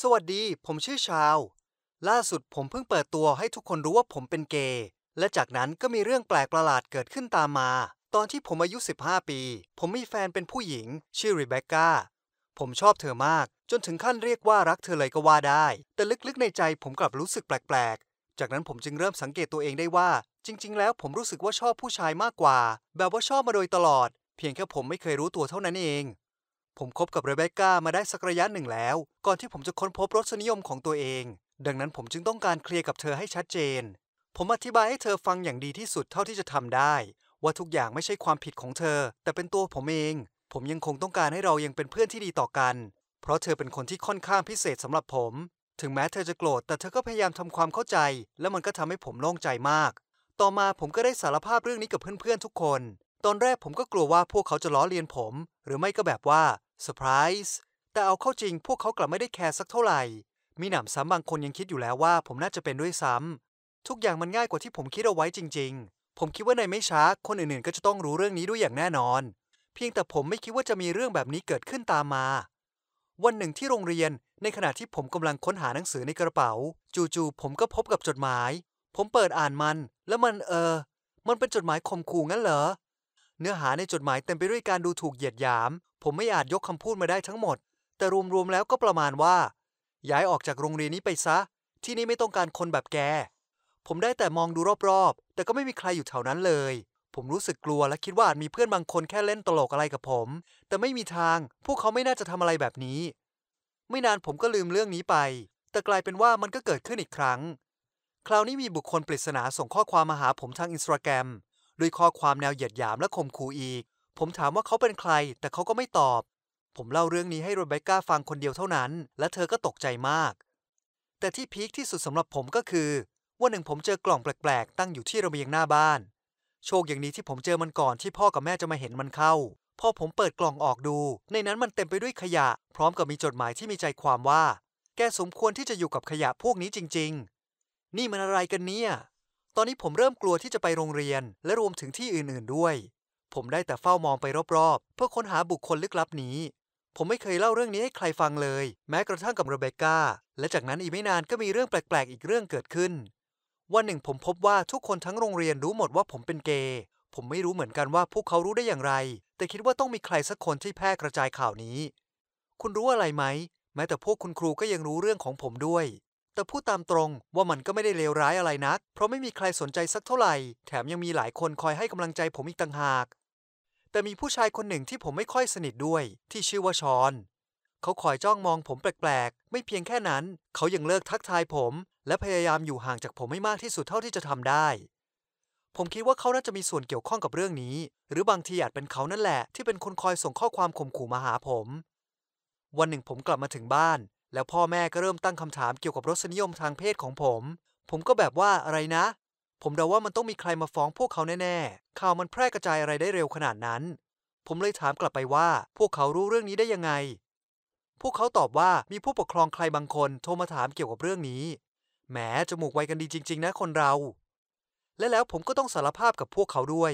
สวัสดี ผมชื่อชาว ล่าสุดผมเพิ่งเปิดตัวให้ทุกคนรู้ว่าผมเป็นเกย์ และจากนั้นก็มีเรื่องแปลกประหลาดเกิดขึ้นตามมา ตอนที่ผมอายุ 15 ปี ผมมีแฟนเป็นผู้หญิง ชื่อรีเบคก้า ผมชอบเธอมาก จนถึงขั้นเรียกว่ารักเธอเลยก็ว่าได้ แต่ลึกๆในใจผมกลับรู้สึกแปลกๆ จากนั้นผมจึงเริ่มสังเกตตัวเองได้ว่า จริง ๆ แล้วผมรู้สึกว่าชอบผู้ชายมากกว่า แบบว่าชอบมาโดยตลอด เพียงแค่ผมไม่เคยรู้ตัวเท่านั้นเอง ผมคบกับเรเบคก้ามาได้สักระยะหนึ่งแล้ว ก่อนที่ผมจะค้นพบรสนิยมของตัวเอง ดังนั้นผมจึงต้องการเคลียร์กับเธอให้ชัดเจน ผมอธิบายให้เธอฟังอย่างดีที่สุดเท่าที่จะทำได้ ว่าทุกอย่างไม่ใช่ความผิดของเธอ แต่เป็นตัวผมเอง ผมยังคงต้องการให้เรายังเป็นเพื่อนที่ดีต่อกัน เพราะเธอเป็นคนที่ค่อนข้างพิเศษสำหรับผม ถึงแม้เธอจะโกรธแต่เธอก็พยายามทำความเข้าใจ และมันก็ทำให้ผมโล่งใจมาก ต่อมาผมก็ได้สารภาพเรื่องนี้กับเพื่อนๆทุกคน ตอนแรกผมก็กลัวว่าพวกเขาจะล้อเลียนผม หรือไม่ก็แบบว่าเซอร์ไพรส์แต่เอาเข้าจริงพวกเขากลับไม่ได้แคร์สักเท่าไหร่ มีหนำซ้ำบางคนยังคิดอยู่แล้วว่าผมน่าจะเป็นด้วยซ้ำทุกอย่างมันง่ายกว่าที่ผมคิดเอาไว้จริง ๆ ผมคิดว่าในไม่ช้าคนอื่นๆ ก็จะต้องรู้เรื่องนี้ด้วยอย่างแน่นอน เพียงแต่ผมไม่คิดว่าจะมีเรื่องแบบนี้เกิดขึ้นตามมา วันหนึ่งที่โรงเรียนในขณะที่ผมกำลังค้นหาหนังสือในกระเป๋า จู่ๆผมก็พบกับจดหมาย ผมเปิดอ่านมัน แล้วมันเออ มันเป็นจดหมายข่มขู่งั้นเหรอ เนื้อหาในจดหมายเต็มไปด้วยการดูถูกเหยียดหยาม ผมไม่อาจยกคำพูดมาได้ทั้งหมด แต่รวมๆแล้วก็ประมาณว่า ย้ายออกจากโรงเรียนนี้ไปซะ ที่นี่ไม่ต้องการคนแบบแก ผมได้แต่มองดูรอบๆ แต่ก็ไม่มีใครอยู่แถวนั้นเลย ผมรู้สึกกลัวและคิดว่าอาจมีเพื่อนบางคนแค่เล่นตลกอะไรกับผม แต่ไม่มีทาง พวกเขาไม่น่าจะทำอะไรแบบนี้ ไม่นานผมก็ลืมเรื่องนี้ไป แต่กลายเป็นว่ามันก็เกิดขึ้นอีกครั้ง คราวนี้มีบุคคลปริศนาส่งข้อความมาหาผมทางอินสตาแกรม ด้วยข้อความแนวเหยียดหยามและข่มขู่อีก ผมถามว่าเขาเป็นใคร แต่เขาก็ไม่ตอบ ผมเล่าเรื่องนี้ให้โรเบคก้าฟังคนเดียวเท่านั้น และเธอก็ตกใจมาก แต่ที่พีคที่สุดสำหรับผมก็คือวันหนึ่งผมเจอกล่องแปลกๆ ตั้งอยู่ที่ระเบียงหน้าบ้าน โชคอย่างนี้ที่ผมเจอมันก่อนที่พ่อกับแม่จะมาเห็นมันเข้า พอผมเปิดกล่องออกดู ในนั้นมันเต็มไปด้วยขยะ พร้อมกับมีจดหมายที่มีใจความว่า แกสมควรที่จะอยู่กับขยะพวกนี้จริง ๆ นี่มันอะไรกันเนี่ย ตอนนี้ผมเริ่มกลัวที่จะไปโรงเรียน และรวมถึงที่อื่นๆด้วย ผมได้แต่เฝ้ามองไปรอบๆ เพื่อค้นหาบุคคลลึกลับนี้ ผมไม่เคยเล่าเรื่องนี้ให้ใครฟังเลย แม้กระทั่งกับเรเบคก้า และจากนั้นอีกไม่นานก็มีเรื่องแปลกๆ อีกเรื่องเกิดขึ้น วันหนึ่งผมพบว่าทุกคนทั้งโรงเรียนรู้หมดว่าผมเป็นเกย์ผมไม่รู้เหมือนกันว่าพวกเขารู้ได้อย่างไร แต่คิดว่าต้องมีใครสักคนที่แพร่กระจายข่าวนี้ คุณรู้อะไรไหม แม้แต่พวกคุณครูก็ยังรู้เรื่องของผมด้วย แต่พูดตามตรงว่ามันก็ไม่ได้เลวร้ายอะไรนัก เพราะไม่มีใครสนใจสักเท่าไหร่ แถมยังมีหลายคนคอยให้กำลังใจผมอีกต่างหาก แต่มีผู้ชายคนหนึ่งที่ผมไม่ค่อยสนิทด้วย ที่ชื่อว่าชอน เขาคอยจ้องมองผมแปลกๆ ไม่เพียงแค่นั้น เขายังเลิกทักทายผม และพยายามอยู่ห่างจากผมให้มากที่สุดเท่าที่จะทำได้ ผมคิดว่าเขาน่าจะมีส่วนเกี่ยวข้องกับเรื่องนี้ หรือบางทีอาจเป็นเขานั่นแหละ ที่เป็นคนคอยส่งข้อความข่มขู่มาหาผม วันหนึ่งผมกลับมาถึงบ้าน แล้วพ่อแม่ก็เริ่มตั้งคำถามเกี่ยวกับรสนิยมทางเพศของผม ผมก็แบบว่าอะไรนะ ผมเดาว่ามันต้องมีใครมาฟ้องพวกเขาแน่ๆ ข่าวมันแพร่กระจายอะไรได้เร็วขนาดนั้น ผมเลยถามกลับไปว่า พวกเขารู้เรื่องนี้ได้ยังไง พวกเขาตอบว่ามีผู้ปกครองใครบางคนโทรมาถามเกี่ยวกับเรื่องนี้ แหมจมูกไวกันดีจริง ๆ นะคนเรา และแล้วผมก็ต้องสารภาพกับพวกเขาด้วย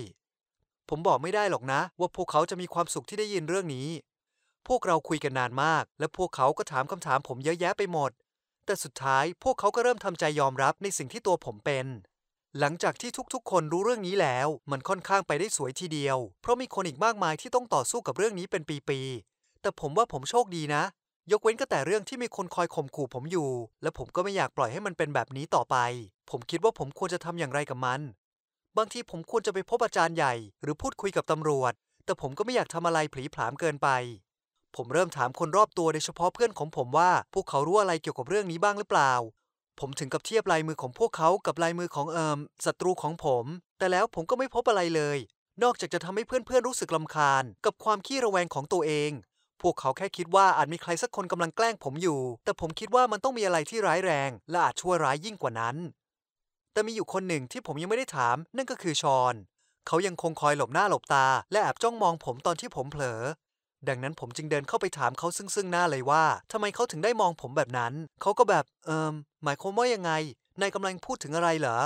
ผมบอกไม่ได้หรอกนะ ว่าพวกเขาจะมีความสุขที่ได้ยินเรื่องนี้ พวกเราคุยกันนานมาก และพวกเขาก็ถามคำถามผมเยอะแยะไปหมด แต่สุดท้ายพวกเขาก็เริ่มทำใจยอมรับในสิ่งที่ตัวผมเป็น หลังจากที่ทุกๆ คนรู้เรื่องนี้แล้ว มันค่อนข้างไปได้สวยทีเดียว เพราะมีคนอีกมากมายที่ต้องต่อสู้กับเรื่องนี้เป็นปีๆ แต่ผมว่าผมโชคดีนะ ยกเว้นก็แต่เรื่องที่มีคนคอยข่มขู่ผมอยู่ และผมก็ไม่อยากปล่อยให้มันเป็นแบบนี้ต่อไป ผมคิดว่าผมควรจะทำอย่างไรกับมัน บางทีผมควรจะไปพบอาจารย์ใหญ่ หรือพูดคุยกับตำรวจ แต่ผมก็ไม่อยากทำอะไรผลีผลามเกินไป ผมเริ่มถามคนรอบตัวโดยเฉพาะเพื่อนของผมว่า พวกเขารู้อะไรเกี่ยวกับเรื่องนี้บ้างหรือเปล่า ผมถึงกับเทียบลายมือของพวกเขากับลายมือของเอิมศัตรูของผม แต่แล้วผมก็ไม่พบอะไรเลย นอกจากจะทำให้เพื่อนๆรู้สึกลำคาญ กับความขี้ระแวงของตัวเอง พวกเขาแค่คิดว่าอาจมีใครสักคนกำลังแกล้งผมอยู่ แต่ผมคิดว่ามันต้องมีอะไรที่ร้ายแรง และอาจชั่วร้ายยิ่งกว่านั้น แต่มีอยู่คนหนึ่งที่ผมยังไม่ได้ถาม นั่นก็คือชอน เขายังคงคอยหลบหน้าหลบตา และแอบจ้องมองผมตอนที่ผมเผลอ ดังนั้นผมจึงเดินเข้าไปถามเขาซึ่งซึ่งหน้าเลยว่าทำไมเขาถึงได้มองผมแบบนั้น เขาก็แบบ เอิมหมายความว่ายังไง นายกำลังพูดถึงอะไรเหรอ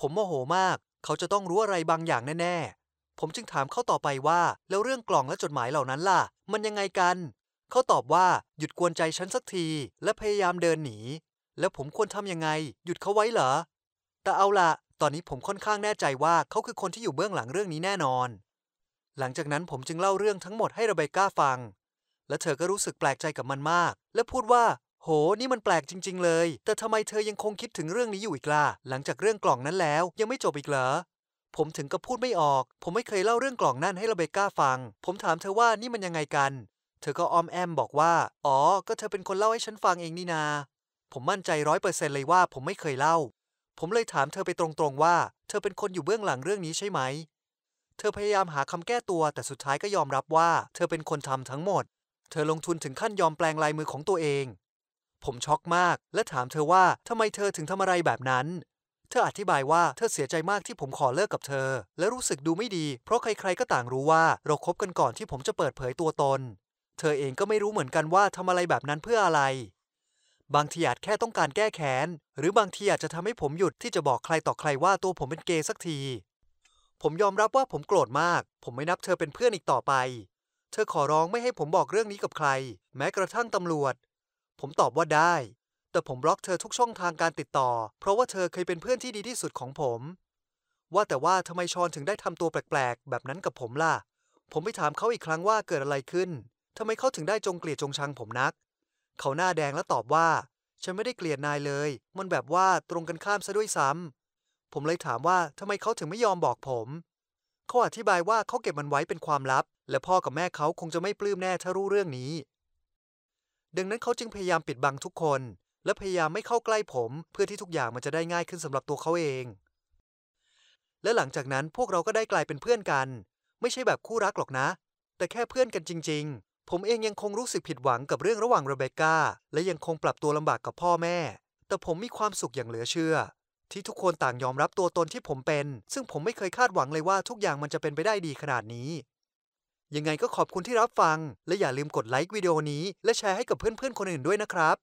ผมโมโหมาก เขาจะต้องรู้อะไรบางอย่างแน่ๆ ผมจึงถามเขาต่อไปว่า แล้วเรื่องกล่องและจดหมายเหล่านั้นล่ะ มันยังไงกัน เขาตอบว่าหยุดกวนใจฉันสักที และพยายามเดินหนี แล้วผมควรทำยังไง หยุดเขาไว้เหรอ แต่เอาล่ะ ตอนนี้ผมค่อนข้างแน่ใจว่าเขาคือคนที่อยู่เบื้องหลังเรื่องนี้แน่นอน หลังจากนั้นผมจึงเล่าเรื่องทั้งหมดให้ระเบคก้าฟัง และเธอก็รู้สึกแปลกใจกับมันมาก และพูดว่า โห นี่มันแปลกจริง ๆ เลย แต่ทำไมเธอยังคงคิดถึงเรื่องนี้อยู่อีกล่ะ หลังจากเรื่องกล่องนั้นแล้ว ยังไม่จบอีกเหรอ ผมถึงกับพูดไม่ออก ผมไม่เคยเล่าเรื่องกล่องนั่นให้ระเบคก้าฟัง ผมถามเธอว่านี่มันยังไงกัน เธอก็อ้อมแอมบอกว่า อ๋อ ก็เธอเป็นคนเล่าให้ฉันฟังเองนี่นา ผมมั่นใจร้อยเปอร์เซ็นต์เลยว่าผมไม่เคยเล่า ผมเลยถามเธอไปตรงๆว่า เธอเป็นคนอยู่เบื้องหลังเรื่องนี้ใช่ไหม เธอพยายามหาคำแก้ตัวแต่สุดท้ายก็ยอมรับว่า เธอเป็นคนทำทั้งหมด เธอลงทุนถึงขั้นยอมแปลงลายมือของตัวเอง ผมช็อกมาก และถามเธอว่าทำไมเธอถึงทำอะไรแบบนั้น เธออธิบายว่าเธอเสียใจมากที่ผมขอเลิกกับเธอ และรู้สึกดูไม่ดี เพราะใครๆก็ต่างรู้ว่าเราคบกันก่อนที่ผมจะเปิดเผยตัวตน เธอเองก็ไม่รู้เหมือนกันว่าทำอะไรแบบนั้นเพื่ออะไรบางทีอาจแค่ต้องการแก้แค้น หรือบางทีอาจจะทำให้ผมหยุดที่จะบอกใครต่อใครว่าตัวผมเป็นเกย์สักที ผมยอมรับว่าผมโกรธมาก ผมไม่นับเธอเป็นเพื่อนอีกต่อไป เธอขอร้องไม่ให้ผมบอกเรื่องนี้กับใคร แม้กระทั่งตำรวจ ผมตอบว่าได้ แต่ผมบล็อกเธอทุกช่องทางการติดต่อ เพราะว่าเธอเคยเป็นเพื่อนที่ดีที่สุดของผม ว่าแต่ว่าทำไมชอนถึงได้ทำตัวแปลกๆ แบบนั้นกับผมล่ะ ผมไปถามเขาอีกครั้งว่าเกิดอะไรขึ้นทำไมเขาถึงได้จงเกลียดจงชังผมนัก เขาหน้าแดงและตอบว่า ฉันไม่ได้เกลียดนายเลย มันแบบว่าตรงกันข้ามซะด้วยซ้ำ ผมเลยถามว่าทำไมเขาถึงไม่ยอมบอกผม เขาอธิบายว่าเขาเก็บมันไว้เป็นความลับ และพ่อกับแม่เขาคงจะไม่ปลื้มแน่ถ้ารู้เรื่องนี้ ดังนั้นเขาจึงพยายามปิดบังทุกคน และพยายามไม่เข้าใกล้ผม เพื่อที่ทุกอย่างมันจะได้ง่ายขึ้นสำหรับตัวเขาเอง และหลังจากนั้นพวกเราก็ได้กลายเป็นเพื่อนกัน ไม่ใช่แบบคู่รักหรอกนะ แต่แค่เพื่อนกันจริง ๆ ผมเองยังคงรู้สึกผิดหวังกับเรื่องระหว่างเรเบคก้าและยังคงปรับตัวลำบากกับพ่อแม่ แต่ผมมีความสุขอย่างเหลือเชื่อ ที่ทุกคนต่างยอมรับตัวตนที่ผมเป็น ซึ่งผมไม่เคยคาดหวังเลยว่าทุกอย่างมันจะเป็นไปได้ดีขนาดนี้ ยังไงก็ขอบคุณที่รับฟัง และอย่าลืมกดไลค์วิดีโอนี้ และแชร์ให้กับเพื่อนๆคนอื่นด้วยนะครับ